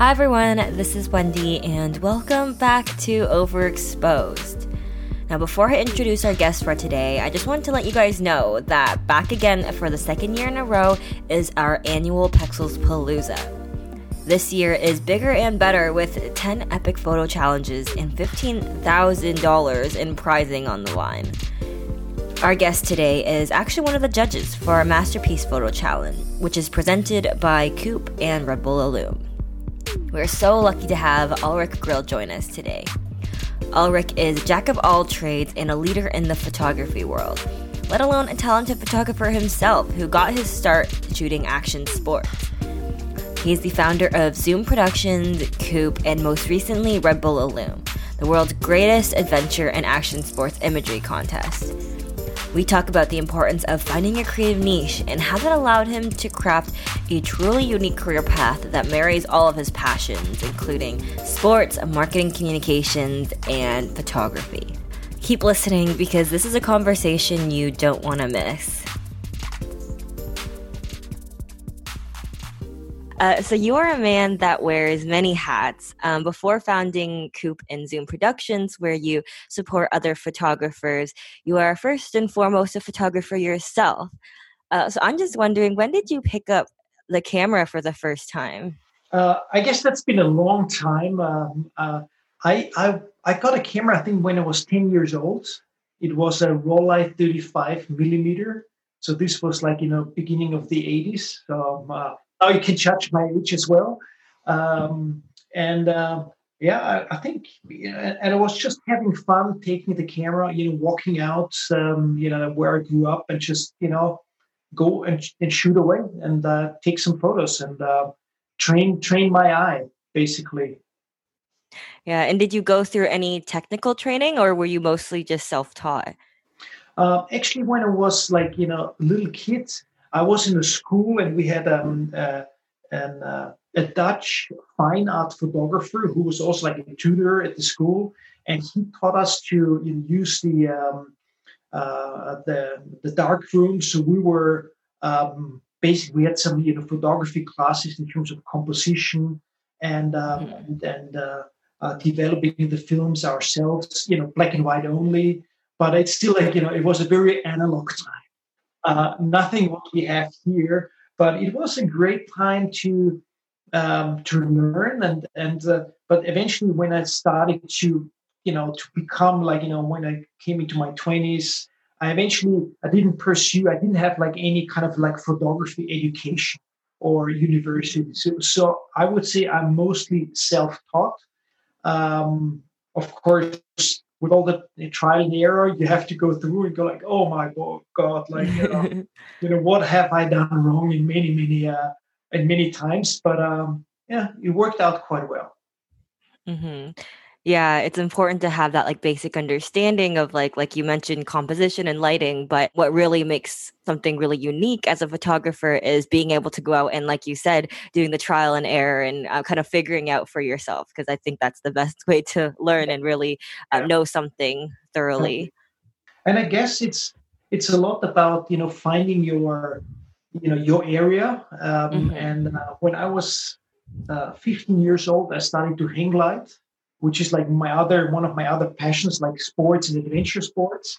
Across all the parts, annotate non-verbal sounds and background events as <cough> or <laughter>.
Hi, everyone. This is Wendy, and welcome back to Overexposed. Now, before I introduce our guest for today, I just wanted to let you guys know that back again for the second year in a row is our annual Pexelspalooza. This year is bigger and better with 10 epic photo challenges and $15,000 in prizing on the line. Our guest today is actually one of the judges for our Masterpiece Photo Challenge, which is presented by COOPH and Red Bull Illume. We're so lucky to have Ulrich Grill join us today. Ulrich is jack of all trades and a leader in the photography world, let alone a talented photographer himself who got his start shooting action sports. He's the founder of Zooom Productions, COOPH, and most recently Red Bull Illume, the world's greatest adventure and action sports imagery contest. We talk about the importance of finding a creative niche and how that allowed him to craft a truly unique career path that marries all of his passions, including sports, marketing communications, and photography. Keep listening because this is a conversation you don't want to miss. Uh, so you are a man that wears many hats. Um, before founding COOPH and Zooom Productions, where you support other photographers, you are first and foremost a photographer yourself. Uh, so I'm just wondering, when did you pick up the camera for the first time? Uh, I guess that's been a long time. Um, uh, I, I I got a camera I think when I was ten years old. It was a Rollei 35 millimeter. So this was like you know beginning of the 80s. So um, now you can judge my age as well. Um, and uh, yeah, I, I think, and I was just having fun taking the camera, you know, walking out, um, you know, where I grew up and just, you know, go and, and shoot away and uh, take some photos and uh, train train my eye basically. Yeah, and did you go through any technical training, or were you mostly just self taught? Uh, actually, when I was like you know a little kid, I was in a school and we had um, uh, an, uh, a Dutch fine art photographer who was also like a tutor at the school, and he taught us to you know, use the, um, uh, the the dark room. So we were um, basically we had some you know photography classes in terms of composition and um, mm-hmm. and uh, uh, developing the films ourselves. You know, black and white only, but it's still like you know it was a very analog time uh, nothing what we have here, but it was a great time to um, to learn and and uh, but eventually when I started to you know to become like you know when I came into my twenties, I eventually I didn't pursue I didn't have like any kind of like photography education or university. So, so I would say I'm mostly self-taught. Um, of course, with all the, the, trial and error you have to go through and go like, oh my god, like you know, <laughs> you know what have I done wrong in many many uh, and many times, but um, yeah, it worked out quite well. Mm-hmm yeah it's important to have that like basic understanding of like like you mentioned composition and lighting but what really makes something really unique as a photographer is being able to go out and like you said doing the trial and error and uh, kind of figuring out for yourself because i think that's the best <laughs> way to learn and really uh, know something thoroughly. And i guess it's it's a lot about you know finding your you know your area um, mm-hmm. and uh, when i was uh, 15 years old i started to hang glide which is like my other one of my other passions, like sports and adventure sports.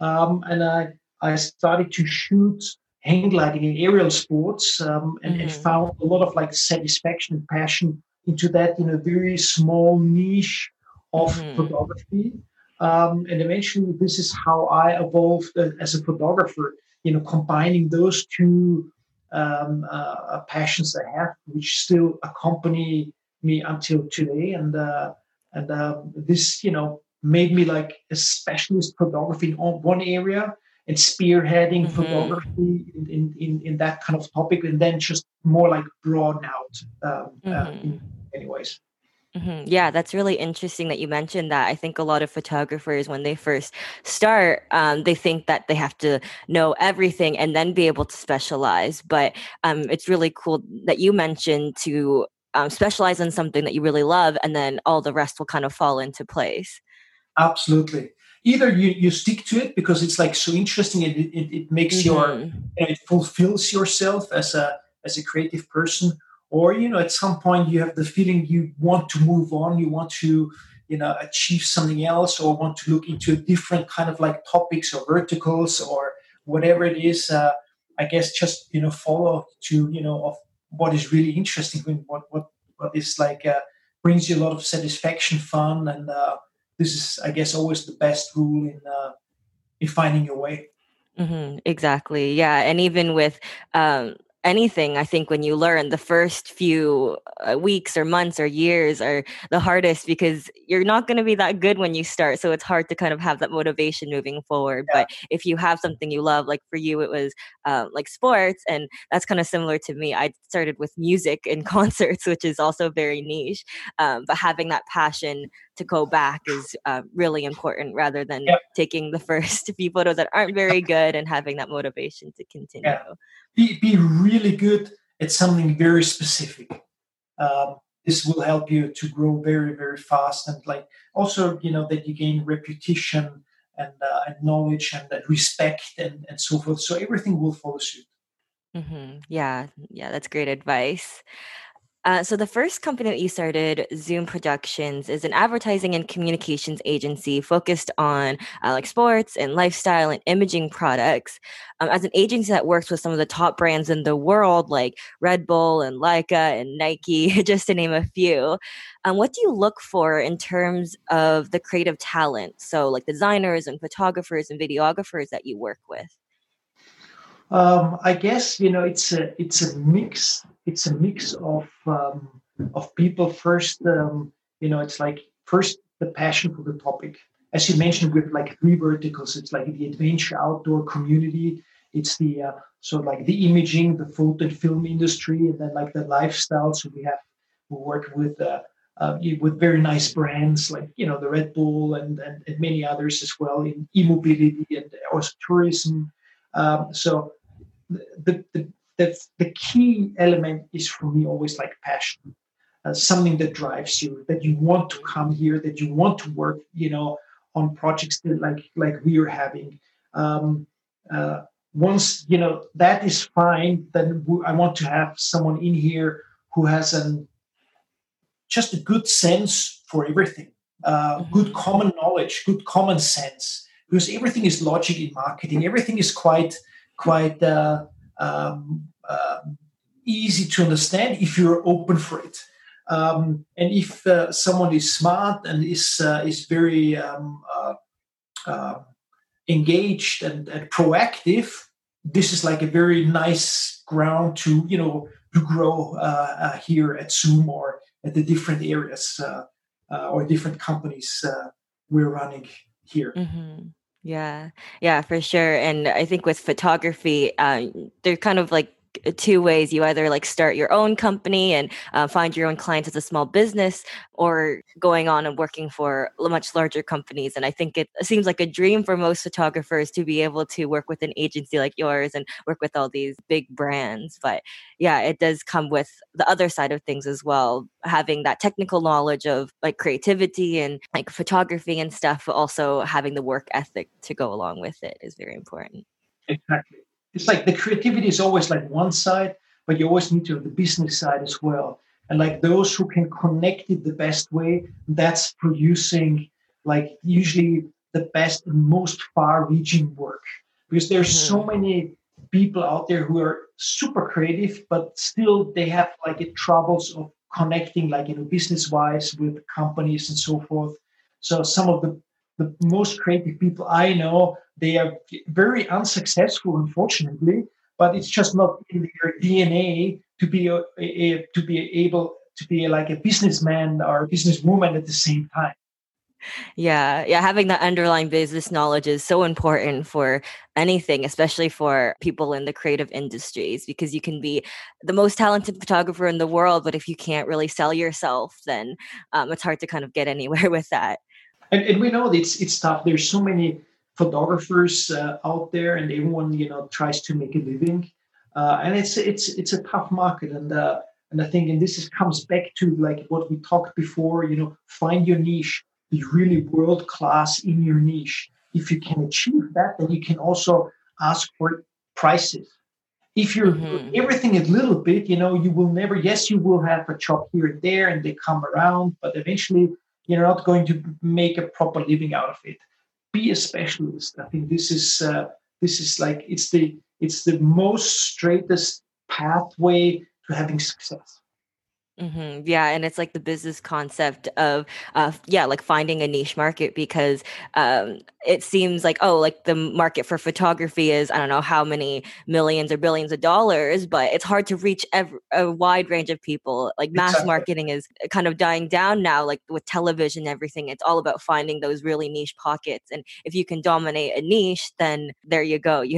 Um, and I I started to shoot hang gliding and aerial sports, um, and, mm-hmm. and, found a lot of like satisfaction and passion into that in a very small niche of mm-hmm. photography. Um, and eventually, this is how I evolved uh, as a photographer. You know, combining those two um, uh, passions I have, which still accompany me until today. And uh, and uh, this you know made me like a specialist photography in one area and spearheading mm-hmm. photography in, in, in, in, that kind of topic and then just more like broaden out um, uh, mm-hmm. uh, in many Mm-hmm. Yeah, that's really interesting that you mentioned that. I think a lot of photographers, when they first start, um, they think that they have to know everything and then be able to specialize. But um, it's really cool that you mentioned to um, specialize in something that you really love and then all the rest will kind of fall into place. Absolutely. Either you, you stick to it because it's like so interesting it, it, it makes mm-hmm. your you know, it fulfills yourself as a as a creative person. Or you know at some point you have the feeling you want to move on you want to you know achieve something else or want to look into a different kind of like topics or verticals or whatever it is uh, i guess just you know follow to you know of what is really interesting what what what is like uh, brings you a lot of satisfaction fun and uh, this is i guess always the best rule in uh, in finding your way. Mm-hmm, exactly. Yeah and even with um anything i think when you learn the first few uh, weeks or months or years are the hardest because you're not going to be that good when you start so it's hard to kind of have that motivation moving forward yeah. but if you have something you love like for you it was uh, like sports and that's kind of similar to me i started with music and <laughs> concerts which is also very niche um, but having that passion to go back is uh, really important rather than yeah. taking the <laughs> first few photos that aren't very good and having that motivation to continue yeah be, be really good at something very specific. Um, this will help you to grow very, very fast. And like also, you know, that you gain reputation and, uh, and knowledge and, and respect and, and so forth. So everything will follow suit. Mm-hmm. Yeah, yeah, that's great advice. Uh, so the first company that you started, Zooom Productions, is an advertising and communications agency focused on uh, like sports and lifestyle and imaging products. Um, as an agency that works with some of the top brands in the world, like Red Bull and Leica and Nike, <laughs> just to name a few. Um, what do you look for in terms of the creative talent? So, like designers and photographers and videographers that you work with. Um, I guess you know it's a it's a mix it's a mix of um, of people. First, um, you know, it's like first the passion for the topic, as you mentioned, with like three verticals. It's like the adventure outdoor community. It's the uh, so like the imaging, the photo and film industry, and then like the lifestyle. So we have we work with. Uh, uh, with very nice brands like you know the Red Bull and, and, and many others as well in e-mobility and also tourism. Um, so the, the, that's the key element is for me always like passion uh, something that drives you that you want to come here that you want to work you know on projects that like like we are having um, uh, once you know that is fine then i want to have someone in here who has an just a good sense for everything uh, mm-hmm. good common knowledge good common sense because everything is logic in marketing everything is quite quite uh, um, uh, easy to understand if you're open for it. Um, and if uh, someone is smart and is uh, is very um, uh, um, engaged and, and, proactive, this is like a very nice ground to you know to grow uh, uh, here at Zooom or at the different areas or different companies we're running here. Mm-hmm. Yeah, yeah, for sure. And I think with photography, uh, they're kind of like two ways. You either like start your own company and uh, find your own clients as a small business or going on and working for much larger companies. And i think it seems like a dream for most photographers to be able to work with an agency like yours and work with all these big brands. But yeah it does come with the other side of things as well having that technical knowledge of like creativity and like photography and stuff but also having the work ethic to go along with it is very important. Exactly it's like the creativity is always like one side, but you always need to have the business side as well. And like those who can connect it the best way, that's producing like usually the best and most far-reaching work. Because there's mm-hmm. so many people out there who are super creative, but still they have like the troubles of connecting, like you know, business-wise with companies and so forth. So some of the the most creative people I know, they are very unsuccessful, unfortunately. But it's just not in their DNA to be a, a, to be able to be like a businessman or a businesswoman at the same time. Yeah, yeah, having that underlying business knowledge is so important for anything, especially for people in the creative industries, because you can be the most talented photographer in the world, but if you can't really sell yourself, then um, it's hard to kind of get anywhere <laughs> with that and, and we know it's it's tough. There's so many photographers uh, out there, and everyone you know tries to make a living, uh, and it's it's it's a tough market. And uh, and I think, and this is, comes back to like what we talked before. You know, find your niche. Be really world class in your niche. If you can achieve that, then you can also ask for prices. If you're mm-hmm. everything a little bit, you know, you will never. Yes, you will have a job here and there, and they come around, but eventually you're not going to make a proper living out of it. Be a specialist. I think this is uh, this is like it's the it's the most straightest pathway to having success. Mm-hmm. Yeah, and it's like the business concept of, uh, yeah, like finding a niche market because um, it seems like oh, like the market for photography is I don't know how many millions or billions of dollars, but it's hard to reach ev- a wide range of people. Like mass exactly. marketing is kind of dying down now, like with television, and everything. It's all about finding those really niche pockets, and if you can dominate a niche, then there you go. <laughs>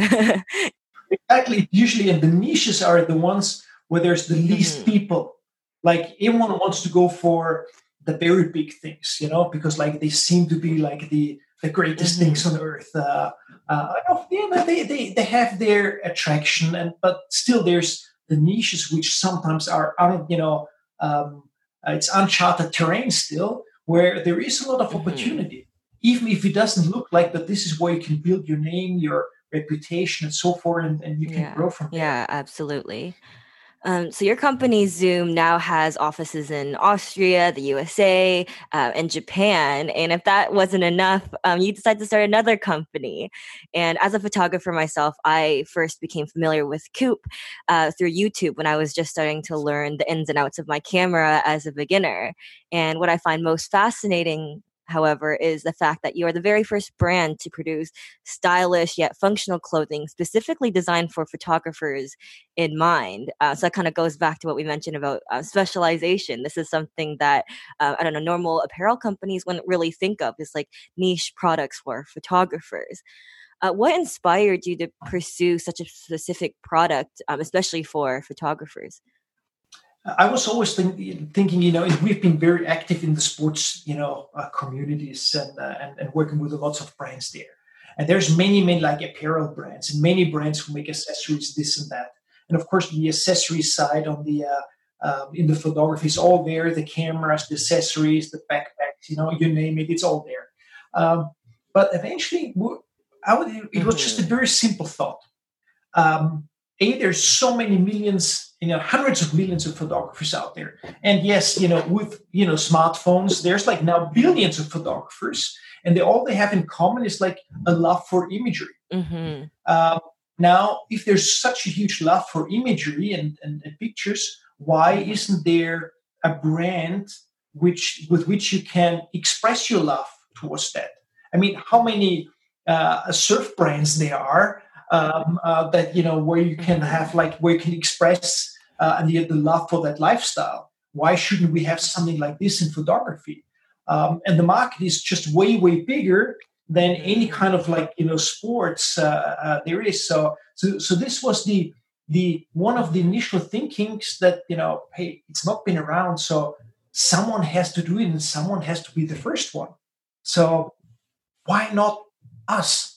Exactly. Usually, and the niches are the ones where there's the least mm-hmm. people like everyone wants to go for the very big things, you know, because like they seem to be like the the greatest mm-hmm. things on earth. Uh, uh, yeah, they, they they have their attraction, and but still there's the niches which sometimes are un, you know um, it's uncharted terrain still, where there is a lot of mm-hmm. opportunity, even if it doesn't look like that. This is where you can build your name, your reputation, and so forth, and, and you can yeah. grow from there. Yeah, absolutely. Um, so your company Zooom now has offices in Austria, the USA, uh, and Japan. And if that wasn't enough, um, you decided to start another company. And as a photographer myself, I first became familiar with COOPH uh, through YouTube when I was just starting to learn the ins and outs of my camera as a beginner. And what I find most fascinating however, is the fact that you are the very first brand to produce stylish yet functional clothing specifically designed for photographers in mind. Uh, so that kind of goes back to what we mentioned about uh, specialization. This is something that, uh, I don't know, normal apparel companies wouldn't really think of is like niche products for photographers. Uh, what inspired you to pursue such a specific product, um, especially for photographers? I was always think, thinking, you know, we've been very active in the sports, you know, uh, communities and, uh, and, and working with lots of brands there. And there's many, many like apparel brands and many brands who make accessories, this and that. And of course, the accessory side on the uh, um, in the photography is all there: the cameras, the accessories, the backpacks, you know, you name it, it's all there. Um, but eventually, I would, it was just a mm-hmm. very simple thought. Um, a, there's so many millions you know hundreds of millions of photographers out there. And yes you know with you know smartphones there's like now billions of photographers and they all they have in common is like a love for imagery. Mm-hmm. um, now if there's such a huge love for imagery and, and, and, pictures why isn't there a brand which with which you can express your love towards that? I mean how many uh, surf brands there are um, uh, that you know where you can have like where you can express uh, and the, the love for that lifestyle. Why shouldn't we have something like this in photography? Um, and the market is just way, way bigger than any kind of like you know sports uh, uh, there is. So, so, so this was the the one of the initial thinkings that you know, hey, it's not been around, so someone has to do it, and someone has to be the first one. So, why not us?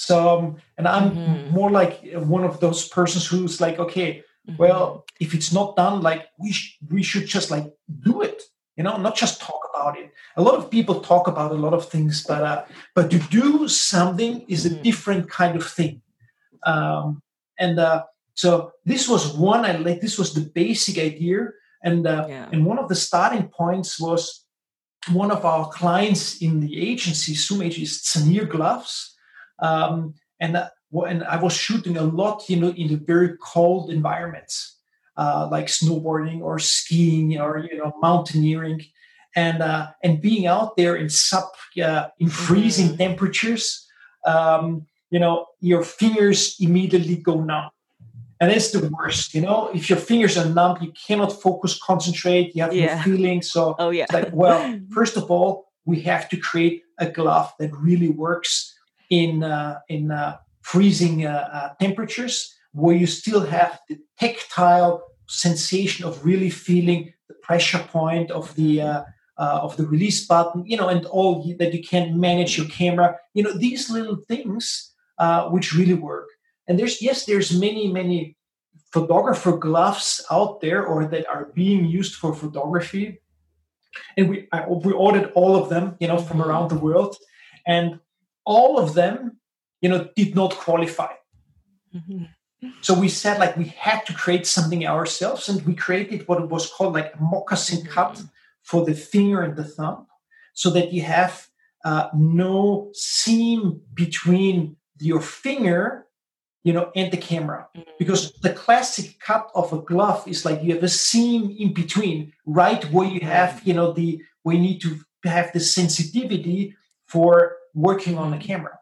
So, and I'm mm-hmm. more like one of those persons who's like, okay, mm-hmm. well, if it's not done, like we sh- we should just like do it, you know, not just talk about it. A lot of people talk about a lot of things, but uh, but to do something is a mm-hmm. different kind of thing. Um, and uh, so this was one. I like this was the basic idea, and uh, yeah. and one of the starting points was one of our clients in the agency, Zooom agency, Zanier Gloves um, and that, and I was shooting a lot, you know, in the very cold environments, uh, like snowboarding or skiing or you know mountaineering, and uh, and being out there in sub uh, in freezing mm-hmm. temperatures, um, you know, your fingers immediately go numb, and it's the worst. You know, if your fingers are numb, you cannot focus, concentrate. You have yeah. no feeling. So, oh yeah, like well, <laughs> first of all, we have to create a glove that really works in uh, in uh, freezing uh, temperatures where you still have the tactile sensation of really feeling the pressure point of the uh, of the release button, you know, and all that you can manage your camera. You know, these little things uh, which really work. And there's yes, there's many many photographer gloves out there or that are being used for photography, and we I, we ordered all of them, you know, from mm-hmm. around the world, and all of them, you know, did not qualify. Mm-hmm. So we said like we had to create something ourselves, and we created what was called like a moccasin mm-hmm. cut for the finger and the thumb, so that you have uh, no seam between your finger you know, and the camera. Mm-hmm. Because the classic cut of a glove is like you have a seam in between, right where you have, you know, the we need to have the sensitivity for working on the camera.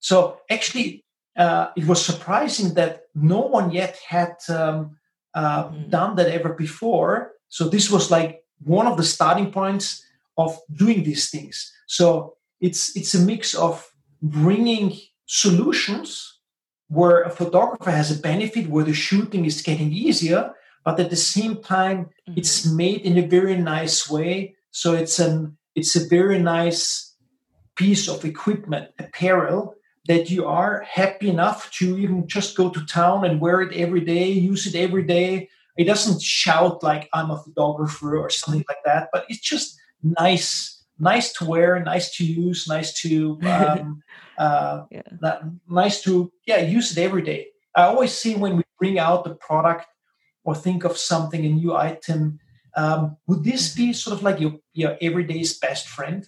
So actually, uh, it was surprising that no one yet had um, uh, mm-hmm. done that ever before. So this was like one of the starting points of doing these things. So it's it's a mix of bringing solutions where a photographer has a benefit where the shooting is getting easier but at the same time mm-hmm. it's made in a very nice way so it's an it's a very nice piece of equipment apparel that you are happy enough to even just go to town and wear it every day use it every day it doesn't shout like i'm a photographer or something like that but it's just nice nice to wear nice to use nice to um, <laughs> uh, yeah. nice to yeah use it every day. I always see when we bring out the product or think of something a new item. Um, would this be sort of like your your everyday's best friend?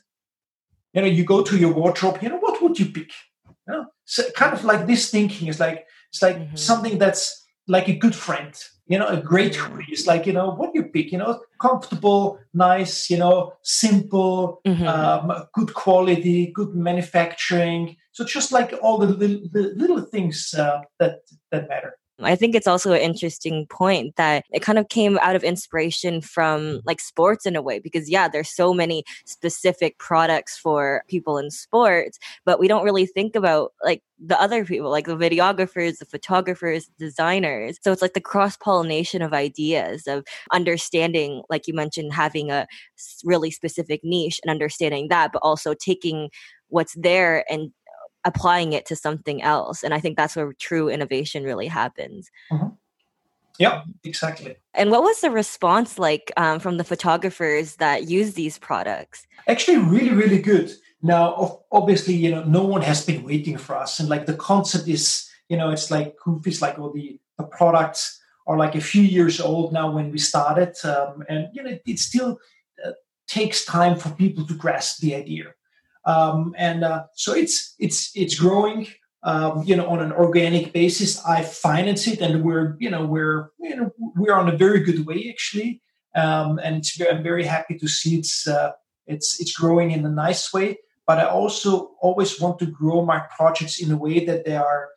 You know, you go to your wardrobe. You know, what would you pick? You know, so kind of like this thinking is like it's like mm-hmm. something that's like a good friend you know, a great hoodie It's like, you know, what you pick, you know, comfortable, nice, you know, simple, mm-hmm. um, good quality, good manufacturing. So just like all the little, the little things uh, that that matter. I think it's also an interesting point that it kind of came out of inspiration from like sports in a way because yeah, there's so many specific products for people in sports, but we don't really think about like the other people, like the videographers, the photographers, designers. So it's like the cross pollination of ideas of understanding, like you mentioned, having a really specific niche and understanding that, but also taking what's there and applying it to something else. And I think that's where true innovation really happens. Mm-hmm. Yeah, exactly. And what was the response like um, from the photographers that use these products? Actually, really, really good. Now, obviously, you know, no one has been waiting for us, and like the concept is, you know, it's like Goofy's like all the the products are like a few years old now when we started, um, and you know, it still uh, takes time for people to grasp the idea. Um, and uh, so it's it's it's growing. Um, you know, on an organic basis, I finance it, and we're you know we're you know we're on a very good way actually, um, and I'm very happy to see it's uh, it's it's growing in a nice way. But I also always want to grow my projects in a way that they are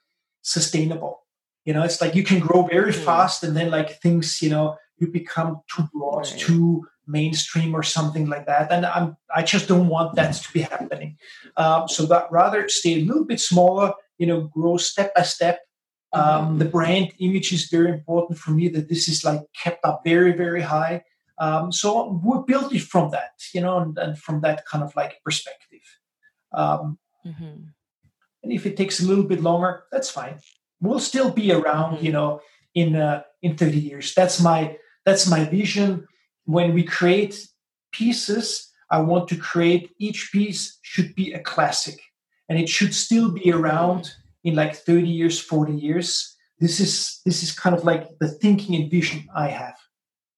sustainable. You know, it's like you can grow very mm. fast, and then like things, you know, you become too broad, right. too mainstream or something like that. And I'm, I just don't want that to be happening. Um, so that rather stay a little bit smaller, you know, grow step by step. Um, the brand image is very important for me that this is like kept up very, very high. Um, so we built it from that, you know, and, and from that kind of like perspective. Um, mm-hmm. And if it takes a little bit longer, that's fine. We'll still be around, mm-hmm. you know, in uh, in 30 years. That's my that's my vision when we create pieces, I want to create each piece should be a classic and it should still be around in like 30 years, 40 years. This is this is kind of like the thinking and vision I have.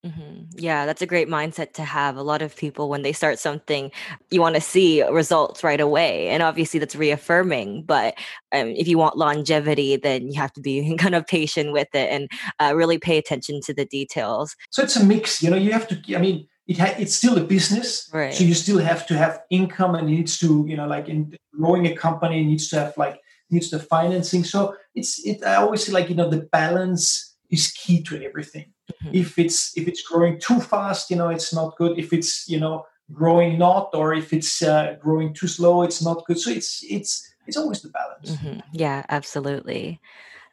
Mm-hmm. Yeah, that's a great mindset to have. A lot of people, when they start something, you want to see results right away. And obviously, that's reaffirming. But um, if you want longevity, then you have to be <laughs> kind of patient with it and uh, really pay attention to the details. So it's a mix. You know, you have to, I mean, it ha- it's still a business. Right. So you still have to have income and it needs to, you know, like in growing a company needs to have like, needs the financing. So it's, it, I always say like, you know, the balance is key to everything Mm-hmm. If it's if it's growing too fast, you know, it's not good. If it's you know growing not, or if it's uh, growing too slow, it's not good. So it's it's it's always the balance. Mm-hmm. Yeah, absolutely.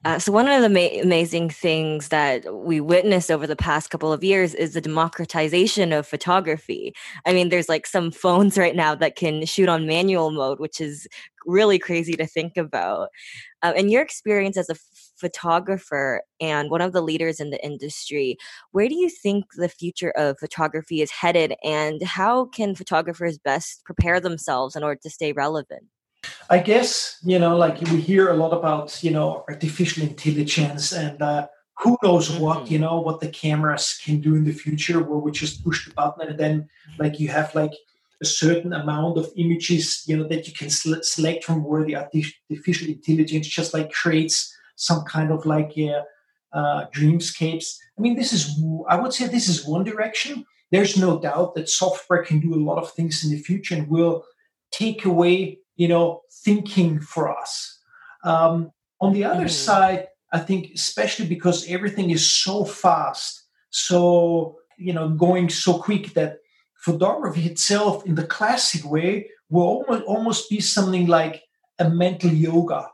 Uh, so one of the ma- amazing things that we witnessed over the past couple of years is the democratization of photography. I mean, there's like some phones right now that can shoot on manual mode, which is really crazy to think about. Uh, in your experience as a photographer and one of the leaders in the industry, where do you think the future of photography is headed, and how can photographers best prepare themselves in order to stay relevant? I guess you know, like we hear a lot about you know artificial intelligence and uh, who knows what you know what the cameras can do in the future, where we just push the button and then like you have like a certain amount of images you know that you can select from where the artificial intelligence just like creates some kind of like yeah, uh, dreamscapes. I mean, this is I would say this is one direction. There's no doubt that software can do a lot of things in the future and will take away you know, thinking for us. Um, on the other mm. side, I think, especially because everything is so fast, so, you know, going so quick that photography itself, in the classic way, will almost, almost be something like a mental yoga.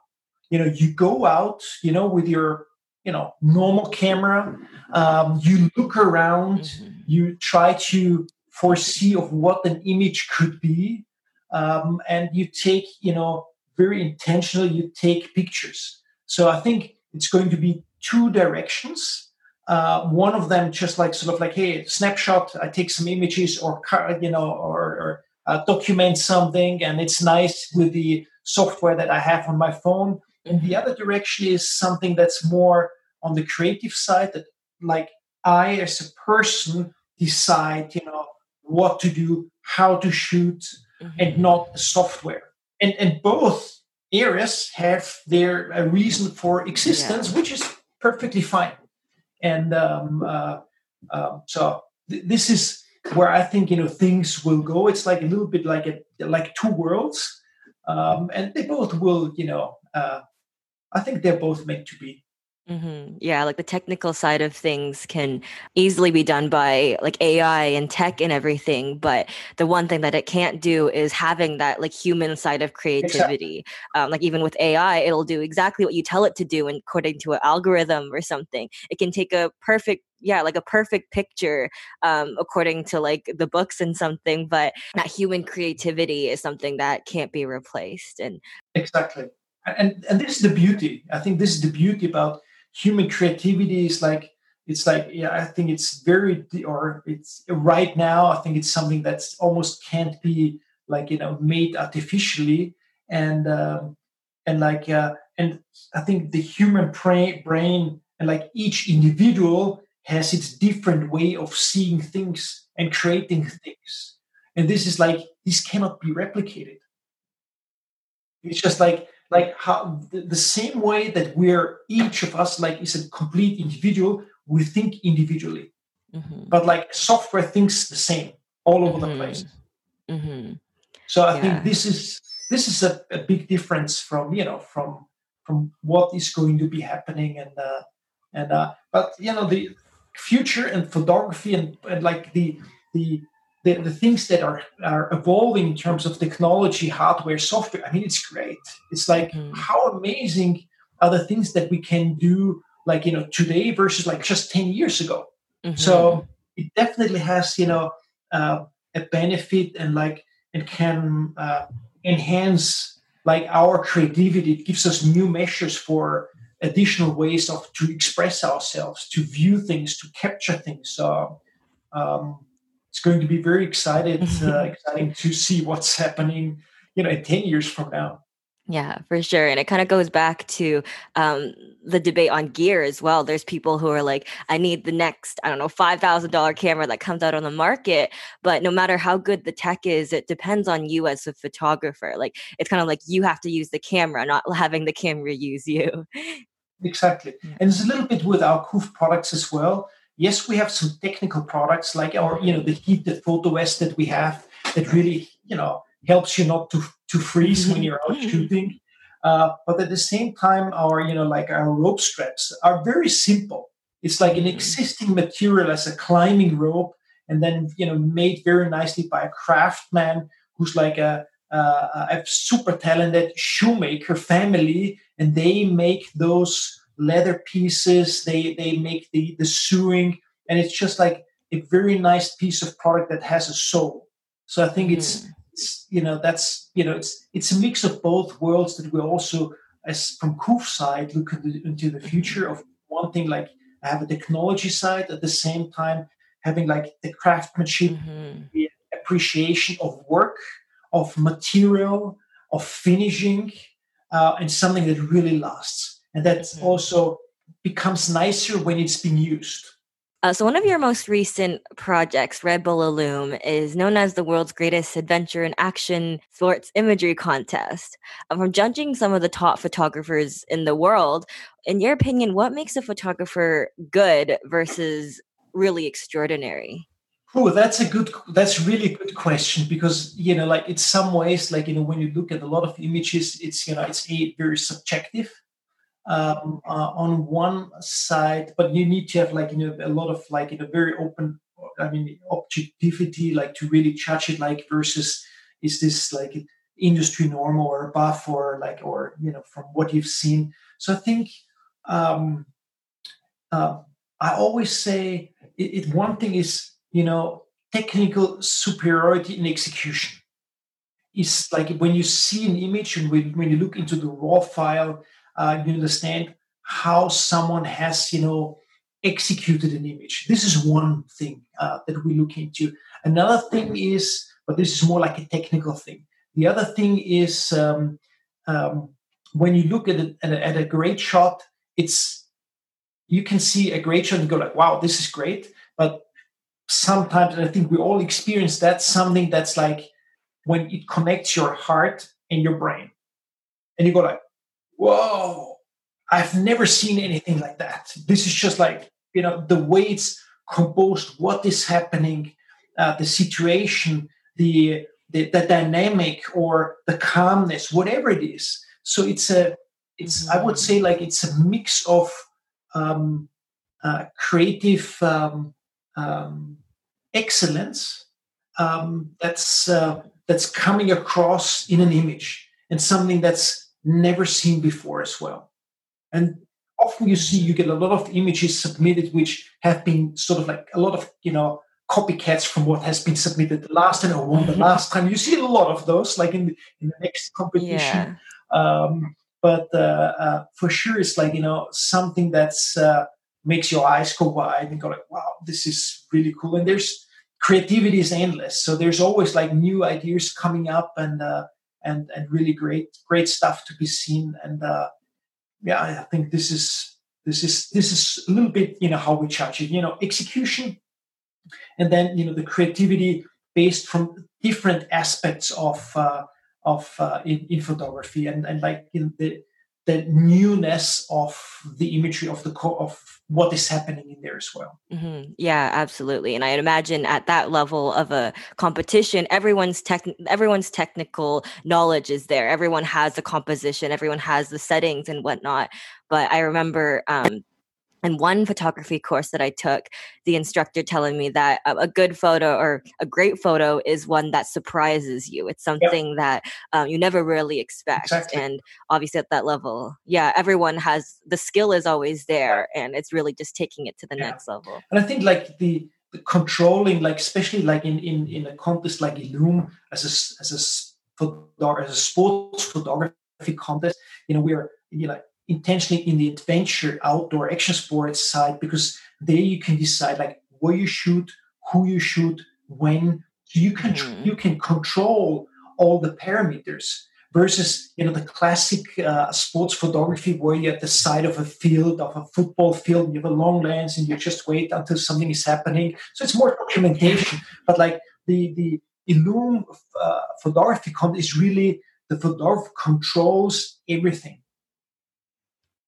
You know, you go out, you know, with your, you know, normal camera, um, you look around, mm-hmm. you try to foresee of what an image could be um, and you take you know very intentionally you take pictures. So i think it's going to be two directions. Uh, one of them just like sort of like hey snapshot i take some images or you know or, or uh, document something and it's nice with the software that i have on my phone and the other direction is something that's more on the creative side that like i as a person decide you know what to do how to shoot mm-hmm. and not the software. And, and both areas have their a reason for existence, yeah. which is perfectly fine. And um, uh, um, so th- this is where I think you know things will go. It's like a little bit like a like two worlds, um, and they both will you know. Uh, I think they're both meant to be. Mm-hmm. Yeah, like the technical side of things can easily be done by like AI and tech and everything. But the one thing that it can't do is having that like human side of creativity. Exactly. Um, like even with AI, it'll do exactly what you tell it to do, according to an algorithm or something. It can take a perfect yeah like a perfect picture um according to like the books and something but that human creativity is something that can't be replaced and exactly and and this is the beauty. I think this is the beauty about human creativity is like it's like yeah i think it's very or it's right now i think it's something that's almost can't be like you know made artificially. And um, and like uh, and i think the human brain brain and like each individual has its different way of seeing things and creating things. And this is like this cannot be replicated. It's just like like how the, the same way that we're each of us like is a complete individual we think individually mm-hmm. but like software thinks the same all over mm-hmm. the place mm-hmm. so i yeah. think this is this is a, a, big difference from you know from from what is going to be happening and uh and uh but you know the future and photography and, and like the the the, the things that are, are evolving in terms of technology, hardware, software, I mean, it's great. It's like mm. how amazing are the things that we can do, like, you know, today versus like just 10 years ago. Mm-hmm. So it definitely has, you know, uh, a benefit and like it can uh, enhance like our creativity. It gives us new measures for additional ways of to express ourselves, to view things, to capture things. So, um, it's going to be very excited, uh, <laughs> exciting to see what's happening, you know, in 10 years from now. Yeah, for sure. And it kind of goes back to um, the debate on gear as well. There's people who are like, I need the next, I don't know, $5,000 camera that comes out on the market. But no matter how good the tech is, it depends on you as a photographer. Like, it's kind of like you have to use the camera, not having the camera use you. Exactly. And it's a little bit with our COOPH products as well yes, we have some technical products like our, you know, the heated photo vest that we have that really, you know, helps you not to to freeze when you're out mm-hmm. shooting. Uh, but at the same time, our, you know, like our rope straps are very simple. It's like an mm-hmm. existing material as a climbing rope, and then you know made very nicely by a craftsman who's like a, a, a super talented shoemaker family, and they make those leather pieces. They they make the the sewing, and it's just like a very nice piece of product that has a soul. So I think it's, mm. it's you know that's you know it's it's a mix of both worlds that we also as from COOPH side look into, into the future of one thing like I have a technology side at the same time having like the craftsmanship, mm-hmm. the appreciation of work, of material, of finishing uh, and something that really lasts and that mm-hmm. also becomes nicer when it's being used uh, so, one of your most recent projects, Red Bull Illume, is known as the world's greatest adventure and action sports imagery contest. Uh, from judging some of the top photographers in the world, in your opinion, what makes a photographer good versus really extraordinary? Oh, that's a good. That's really good question because you know, like in some ways, like you know, when you look at a lot of images, it's you know, it's a very subjective um, uh, on one side, but you need to have like you know a lot of like you know very open. I mean, objectivity, like to really judge it, like versus is this like industry normal or above or like or you know from what you've seen. So I think um, uh, I always say it, it, one thing is you know technical superiority in execution is like when you see an image and when, when you look into the raw file uh, you understand how someone has you know executed an image. This is one thing uh, that we look into. Another thing is but this is more like a technical thing. The other thing is um, um, when you look at, at, a, at a great shot it's you can see a great shot and go like wow this is great. But sometimes and i think we all experience that something that's like when it connects your heart and your brain. And you go like whoa, I've never seen anything like that. This is just like, you know, the way it's composed, what is happening, uh, the situation, the, the, the dynamic or the calmness, whatever it is. So it's a, it's, I would say like it's a mix of um, uh, creative um, um, excellence um, that's uh, that's coming across in an image and something that's never seen before as well. And often you see you get a lot of images submitted which have been sort of like a lot of you know copycats from what has been submitted the last time or one the <laughs> last time. You see a lot of those, like in the, in the next competition. Yeah. Um, but uh, uh, for sure, it's like you know something that's uh, makes your eyes go wide and go like, "Wow, this is really cool." And there's creativity is endless, so there's always like new ideas coming up, and uh, and and really great great stuff to be seen. And uh, yeah, I think this is this is this is a little bit you know how we judge it. You know, execution, and then you know the creativity based from different aspects of uh, of uh, in, in photography and and like in the the newness of the imagery of the co- of what is happening in there as well. Mm-hmm. Yeah, absolutely. And I imagine at that level of a competition, everyone's tech everyone's technical knowledge is there. Everyone has the composition, everyone has the settings and whatnot. But I remember um, and one photography course that I took, the instructor telling me that a, good photo or a great photo is one that surprises you. It's something that um, you never really expect. Exactly. And obviously, at that level, yeah, everyone has the skill is always there, and it's really just taking it to the yeah. next level. And I think like the, the controlling, like especially like in in in a contest like Illume as a as a as a sports photography contest, you know, we're you know intentionally in the adventure outdoor action sports side because there you can decide like where you shoot who you shoot when. You can mm-hmm. you can control all the parameters versus you know the classic uh, sports photography where you're at the side of a field of a football field and you have a long lens and you just wait until something is happening. So it's more documentation but like the the Illume uh, photography is really the photographer controls everything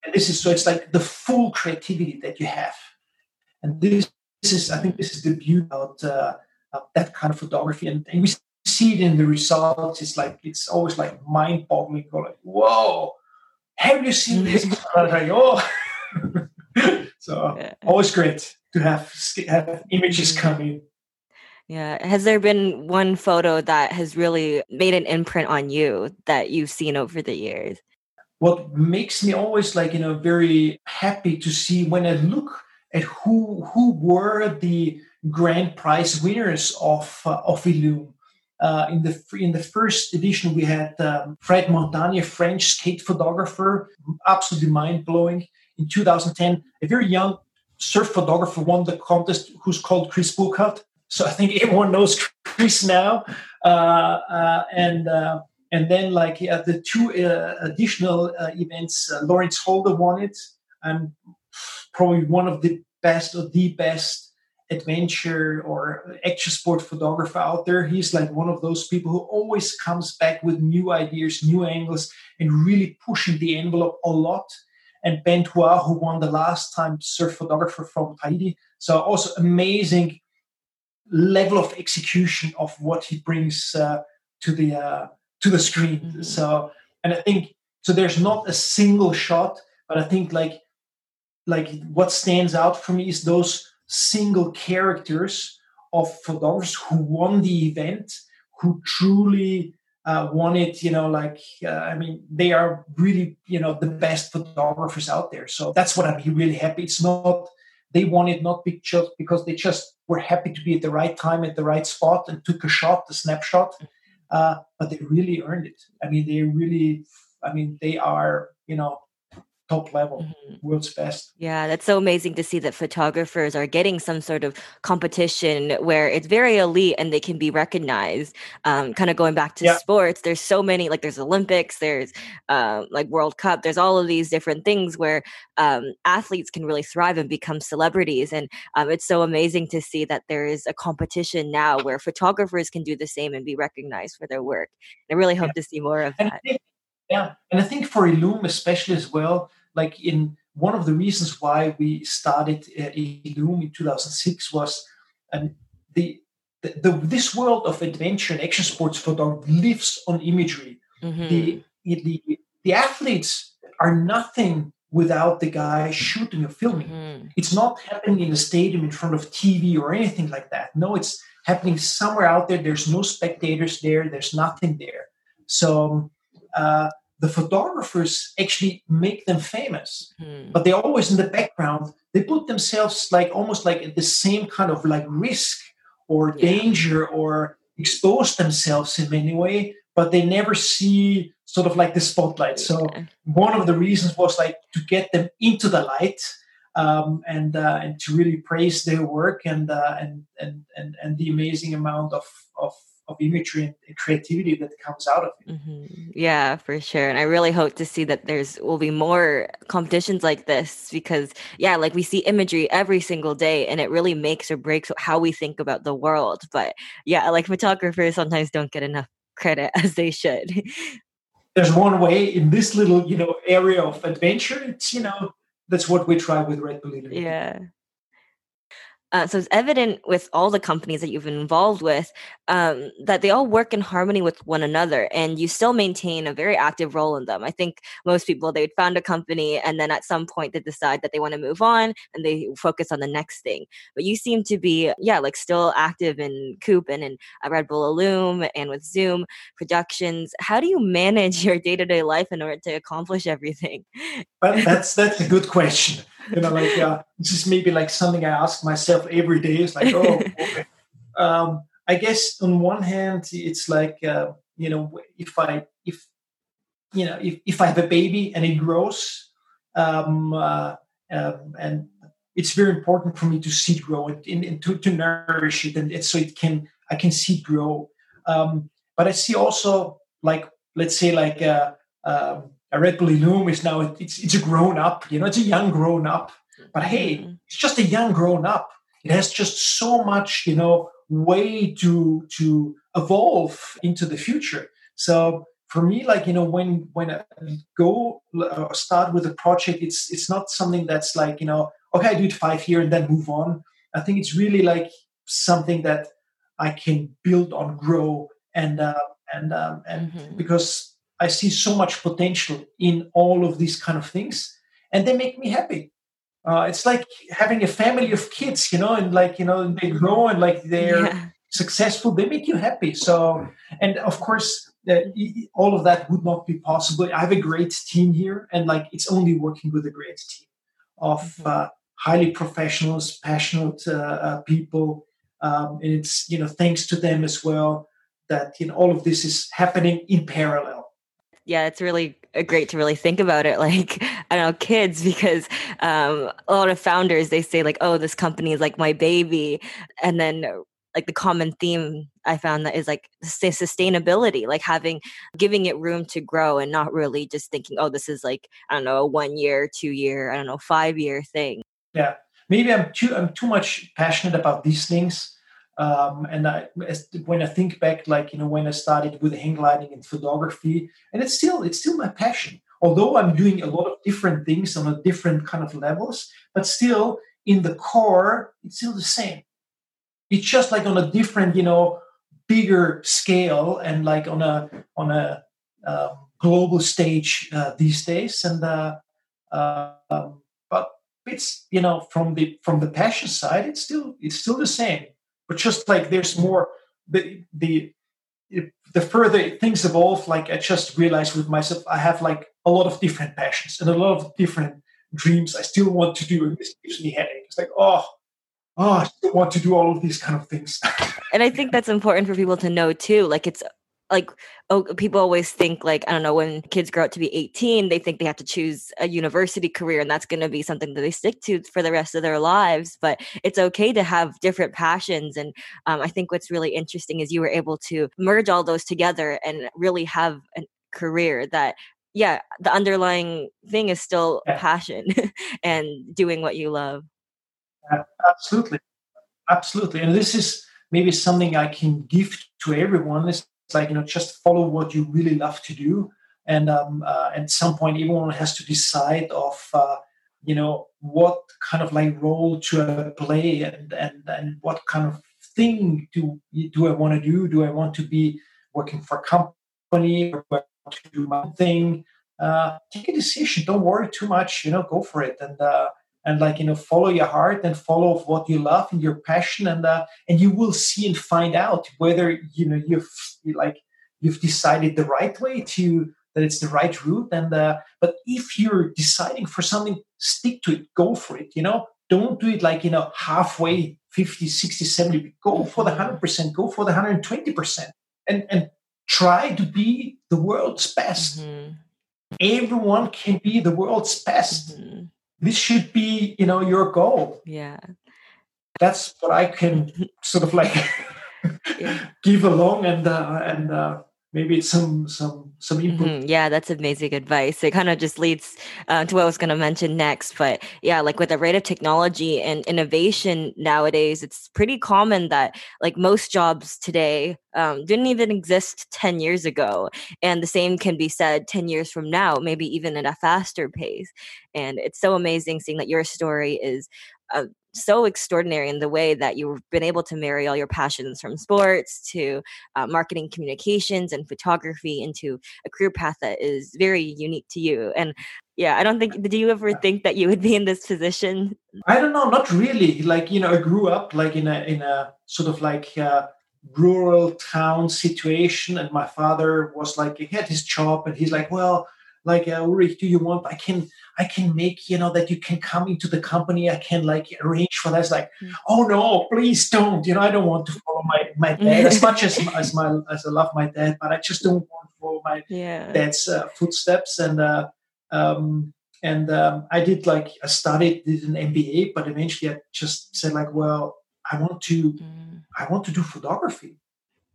and this is so it's like the full creativity that you have. And this, this is, I think, this is the beauty about, uh, of that kind of photography. And, and, we see it in the results. It's like it's always like mind-boggling. Go like, whoa, have you seen this? <laughs> like, oh, <laughs> so yeah. always great to have have images coming. Yeah. Has there been one photo that has really made an imprint on you that you've seen over the years? What makes me always like you know very happy to see when I look at who who were the grand prize winners of uh, of Illume. Uh, in the in the first edition, we had um, Fred Mortagne, French skate photographer, absolutely mind blowing. In 2010, a very young surf photographer won the contest, who's called Chris Burkard. So I think everyone knows Chris now. Uh, uh and uh, and then like the two uh, additional uh, events, uh, Lorenz Holder won it, and probably one of the best or the best adventure or action sport photographer out there. He's like one of those people who always comes back with new ideas, new angles, and really pushing the envelope a lot. And Ben Thouard, who won the last time surf photographer from Tahiti. So also amazing level of execution of what he brings uh, to the uh, to the screen. Mm-hmm. So, and I think so. There's not a single shot, but I think like like what stands out for me is those single characters of photographers who won the event, who truly uh, won it. You know, like uh, I mean, they are really you know the best photographers out there. So that's what I'm really happy. It's not they won it not just because they just were happy to be at the right time at the right spot and took a shot, a snapshot uh, but they really earned it. I mean, they really, I mean, they are, you know, top level, mm-hmm. world's best. Yeah, that's so amazing to see that photographers are getting some sort of competition where it's very elite and they can be recognized. Um, kind of going back to yeah. sports, there's so many like there's Olympics, there's uh, like World Cup, there's all of these different things where um, athletes can really thrive and become celebrities, and um, it's so amazing to see that there is a competition now where photographers can do the same and be recognized for their work. I really hope yeah. to see more of that. yeah, and I think for Illume especially as well like in one of the reasons why we started uh, Illume in 2006 was um, the, the, the, this world of adventure and action sports photography lives on imagery. Mm-hmm. The, the the athletes are nothing without the guy shooting or filming. Mm-hmm. It's not happening in a stadium in front of TV or anything like that. No, it's happening somewhere out there. There's no spectators there. There's nothing there. So uh, the photographers actually make them famous mm. but they're always in the background they put themselves like almost like at the same kind of like risk or yeah. danger or expose themselves in many way but they never see sort of like the spotlight so yeah. one of the reasons was like to get them into the light um, and uh, and to really praise their work and uh, and, and and and the amazing amount of of of imagery and creativity that comes out of it. Mm-hmm. Yeah, for sure. And I really hope to see that there's will be more competitions like this because yeah, like we see imagery every single day and it really makes or breaks how we think about the world. But yeah, like photographers sometimes don't get enough credit <laughs> as they should. There's one way in this little, you know, area of adventure. It's, you know, that's what we try with Red Bull. Yeah. Uh, so it's evident with all the companies that you've been involved with um, that they all work in harmony with one another and you still maintain a very active role in them. I think most people, they'd found a company and then at some point they decide that they want to move on and they focus on the next thing. But you seem to be, yeah, like still active in COOPH and in uh, Red Bull Illume and with Zooom Productions. How do you manage <laughs> your day to day life in order to accomplish everything? But that's, that's a good question you know, like uh, this is maybe like something I ask myself every day. It's like, oh, <laughs> okay. um, I guess on one hand, it's like uh, you know, if I if you know if, if I have a baby and it grows, um, uh, um, and it's very important for me to see it grow and, and, to, to nourish it, and so it can I can see it grow. Um, but I see also like let's say like uh, um, a Red Bull Illume is now it's it's a grown up, you know, it's a young grown up. But hey, mm-hmm. it's just a young grown up. It has just so much, you know, way to to evolve into the future. So for me, like you know, when when I go uh, start with a project, it's it's not something that's like you know, okay, I do it five year and then move on. I think it's really like something that I can build on, grow, and uh, and um, and mm-hmm. because I see so much potential in all of these kind of things, and they make me happy. Uh, it's like having a family of kids, you know, and like you know they grow and like they're yeah. successful. They make you happy. So, and of course, uh, all of that would not be possible. I have a great team here, and like it's only working with a great team of mm-hmm. uh, highly professionals, passionate uh, uh, people, um, and it's you know thanks to them as well that you know all of this is happening in parallel yeah, it's really uh, great to really think about it <laughs> like i don't know kids because um, a lot of founders they say like oh this company is like my baby and then like the common theme I found that is like sustainability, like having giving it room to grow and not really just thinking, oh, this is like I don't know a one year, two year, I don't know five year thing. Yeah, maybe I'm too I'm too much passionate about these things. Um, and I, when I think back, like you know, when I started with hang gliding and photography, and it's still it's still my passion. Although I'm doing a lot of different things on a different kind of levels, but still in the core, it's still the same. It's just like on a different, you know, bigger scale and like on a on a um, global stage uh, these days. And uh, uh, but it's you know from the from the passion side, it's still it's still the same. But just like there's more the the the further things evolve, like I just realized with myself, I have like a lot of different passions and a lot of different dreams I still want to do, and this gives me headache. It's like, oh, oh, I still want to do all of these kind of things. <laughs> and I think that's important for people to know too. Like it's like oh people always think like i don't know when kids grow up to be 18 they think they have to choose a university career and that's going to be something that they stick to for the rest of their lives but it's okay to have different passions and um, i think what's really interesting is you were able to merge all those together and really have a career that yeah, the underlying thing is still yeah. passion <laughs> and doing what you love. Yeah, absolutely, absolutely. And this is maybe something I can give to everyone. It's like you know, just follow what you really love to do, and um, uh, at some point, everyone has to decide of uh, you know what kind of like role to play and and and what kind of thing do do I want to do? Do I want to be working for a company? Or to do my thing. Uh, take a decision. Don't worry too much. You know, go for it and uh, and like you know, follow your heart and follow what you love and your passion, and uh, and you will see and find out whether you know you've like you've decided the right way to that it's the right route. And uh, but if you're deciding for something, stick to it. Go for it. You know, don't do it like you know halfway 50 60 70 go for the 100% go for the 120% and and try to be the world's best. Mm-hmm. Everyone can be the world's best. Mm-hmm. This should be, you know, your goal. Yeah. That's what I can <laughs> sort of like yeah. <laughs> give along and uh, and uh, maybe it's some some some input. Mm-hmm. Yeah, that's amazing advice. It kind of just leads uh, to what I was going to mention next. But yeah, like with the rate of technology and innovation nowadays, it's pretty common that like most jobs today um, didn't even exist 10 years ago. And the same can be said 10 years from now, maybe even at a faster pace. And it's so amazing seeing that your story is uh, so extraordinary in the way that you've been able to marry all your passions from sports to uh, marketing communications and photography into a career path that is very unique to you and yeah i don't think did you ever think that you would be in this position? I don't know not really like you know i grew up like in a in a sort of like uh, rural town situation and my father was like he had his job and he's like well like uh, Ulrich, do you want I can I can make you know that you can come into the company I can like arrange for that it's like mm. oh no please don't you know I don't want to follow my my dad as much as as my as I love my dad but I just don't want to follow my <laughs> yeah. dad's uh, footsteps and uh, um, and um, I did like I studied did an MBA but eventually I just said like well I want to mm. I want to do photography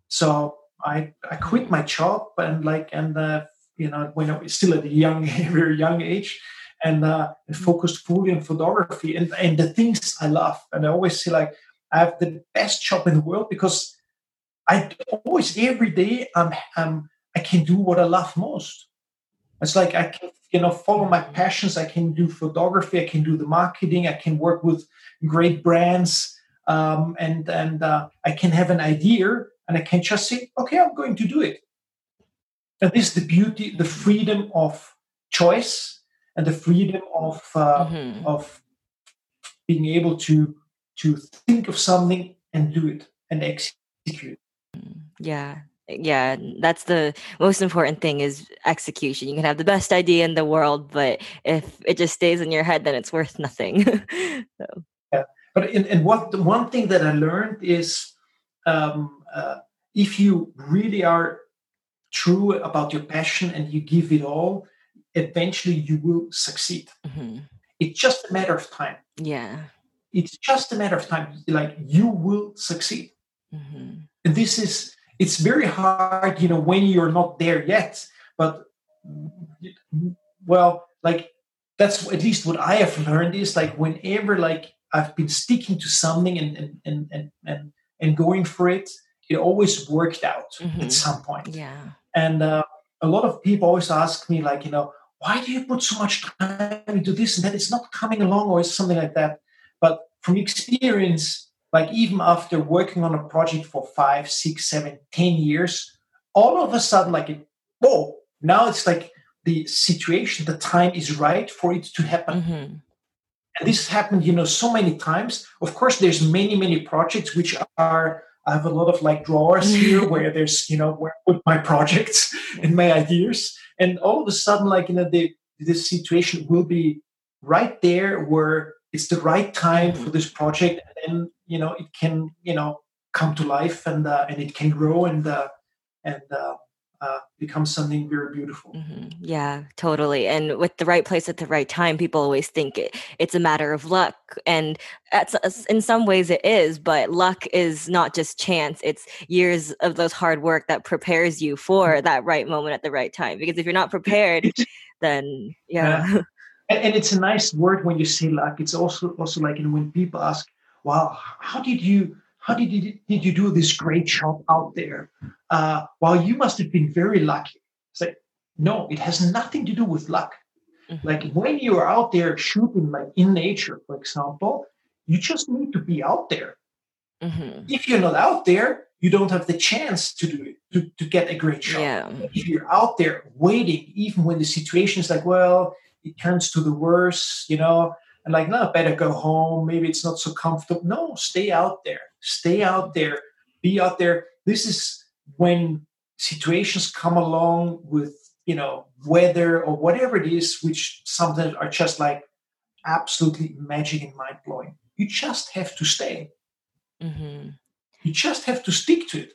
so I I quit mm. my job and like and uh, you know, when I was still at a young, <laughs> very young age, and, uh, and focused fully on photography and, and the things I love. And I always say, like, I have the best job in the world because I always, every day, I'm, I'm, I can do what I love most. It's like I can, you know, follow my passions. I can do photography. I can do the marketing. I can work with great brands, um, and and uh, I can have an idea, and I can just say, okay, I'm going to do it. And this is the beauty, the freedom of choice, and the freedom of uh, mm-hmm. of being able to to think of something and do it and execute. Yeah, yeah that's the most important thing is execution you can have the best idea in the world but if it just stays in your head then it's worth nothing <laughs> so. yeah but in, and what the one thing that i learned is um, uh, if you really are true about your passion and you give it all, eventually you will succeed. Mm-hmm. It's just a matter of time. Yeah. It's just a matter of time. Like you will succeed. Mm-hmm. And this is it's very hard, you know, when you're not there yet. But well, like that's at least what I have learned is like whenever like I've been sticking to something and and and and and, and going for it, it always worked out mm-hmm. at some point. Yeah. And uh, a lot of people always ask me like, you know, why do you put so much time into this and that? It's not coming along or something like that. But from experience, like even after working on a project for five, six, seven, ten years, all of a sudden, like, it, whoa, now it's like the situation, the time is right for it to happen. Mm-hmm. And this happened, you know, so many times. Of course, there's many, many projects which are I have a lot of like drawers here <laughs> where there's, you know, where I put my projects <laughs> and my ideas. And all of a sudden, like, you know, the this situation will be right there where it's the right time for this project. And, you know, it can, you know, come to life and uh, and it can grow and uh, and uh, uh, becomes something very beautiful. Mm-hmm. Yeah, totally. And with the right place at the right time, people always think it, it's a matter of luck. And in some ways it is, but luck is not just chance. It's years of those hard work that prepares you for mm-hmm. that right moment at the right time. Because if you're not prepared, <laughs> then yeah. yeah. <laughs> And, and, it's a nice word when you say luck. It's also also like you know, when people ask, "Wow, how did you?" How did you, did you do this great job out there? Uh, well, you must have been very lucky. It's like, no, it has nothing to do with luck. Mm-hmm. Like when you are out there shooting, like in nature, for example, you just need to be out there. Mm-hmm. If you're not out there, you don't have the chance to do it, to, to get a great shot. Yeah. If you're out there waiting, even when the situation is like, well, it turns to the worse, you know, and like, no, better go home. Maybe it's not so comfortable. No, stay out there. Stay out there. Be out there. This is when situations come along with, you know, weather or whatever it is, which sometimes are just like absolutely magic and mind blowing. You just have to stay. Mm-hmm. You just have to stick to it.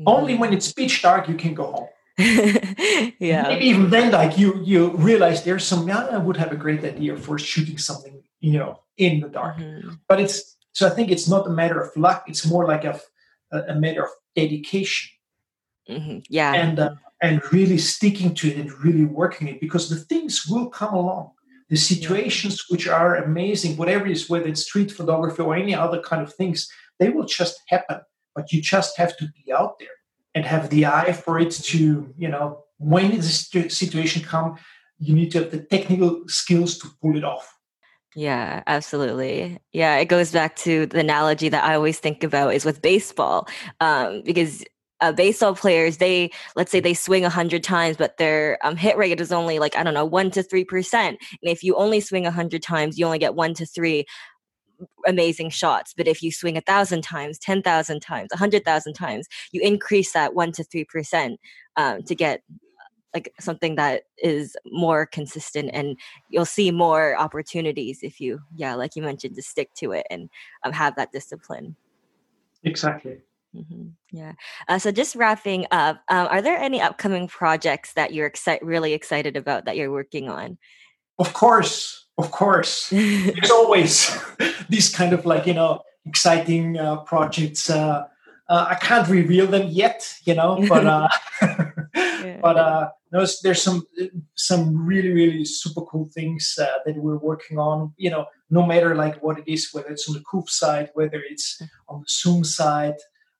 Mm-hmm. Only when it's pitch dark you can go home. <laughs> yeah. Maybe even then, like you you realize there's some. Yeah, I would have a great idea for shooting something, you know, in the dark. Mm-hmm. But it's so I think it's not a matter of luck. It's more like a a matter of dedication. Mm-hmm. Yeah. And uh, and really sticking to it and really working it because the things will come along. The situations which are amazing, whatever it is, whether it's street photography or any other kind of things, they will just happen. But you just have to be out there and have the eye for it to, you know, when the situation come, you need to have the technical skills to pull it off. Yeah, absolutely. Yeah, it goes back to the analogy that I always think about is with baseball, um, because uh, baseball players they let's say they swing 100 times but their um, hit rate is only like i don't know 1 to 3% and if you only swing 100 times you only get 1 to 3 amazing shots. But if you swing a thousand times, 10,000 times, a 100,000 times, you increase that one to 3% um, to get like something that is more consistent and you'll see more opportunities if you, yeah, like you mentioned, to stick to it and um, have that discipline. Exactly. Mm-hmm. Yeah. Uh, so just wrapping up, um, are there any upcoming projects that you're exci- really excited about that you're working on? Of course, of course. There's always <laughs> these kind of like you know exciting uh, projects. Uh, uh, I can't reveal them yet, you know, but uh, <laughs> <laughs> yeah. but uh, there's, there's some some really really super cool things uh, that we're working on. You know, no matter like what it is, whether it's on the COOPH side, whether it's mm. on the Zooom side,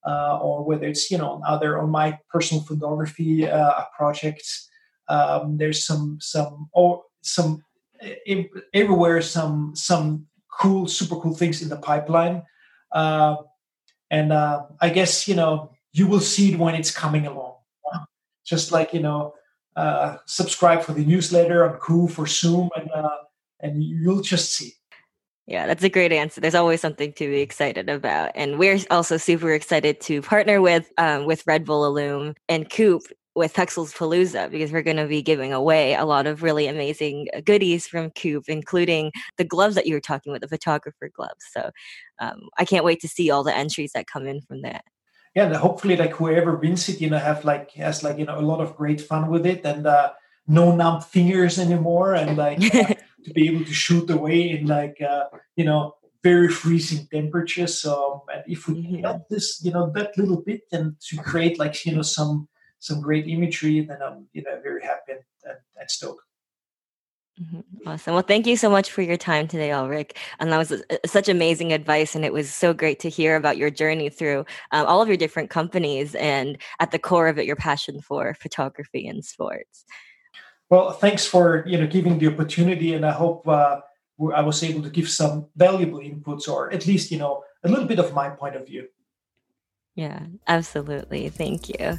uh, or whether it's you know on other on my personal photography uh, projects. Um, there's some some or some everywhere some some cool, super cool things in the pipeline. Uh, and uh, I guess you know you will see it when it's coming along. Just like you know, uh, subscribe for the newsletter on COOPH for Zooom, and uh, and you'll just see. Yeah, that's a great answer. There's always something to be excited about, and we're also super excited to partner with um, with Red Bull Illume and COOPH with Pexelspalooza because we're going to be giving away a lot of really amazing uh, goodies from COOPH, including the gloves that you were talking about, the photographer gloves. So um, I can't wait to see all the entries that come in from that. Yeah, and hopefully, like whoever wins it, you know, have like has like you know a lot of great fun with it and uh, no numb fingers anymore, and like uh, <laughs> to be able to shoot away in like uh, you know very freezing temperatures. Um, and if we Mhm. help this, you know, that little bit and to create like, you know, some some great imagery, then I'm, you know, very happy and, and, and stoked. Mhm. Awesome. Well, thank you so much for your time today, Ulrich. And that was uh, such amazing advice. And it was so great to hear about your journey through um, all of your different companies and at the core of it, your passion for photography and sports. Well, thanks for you know giving the opportunity, and I hope uh, I was able to give some valuable inputs, or at least you know a little bit of my point of view. Yeah, absolutely. Thank you.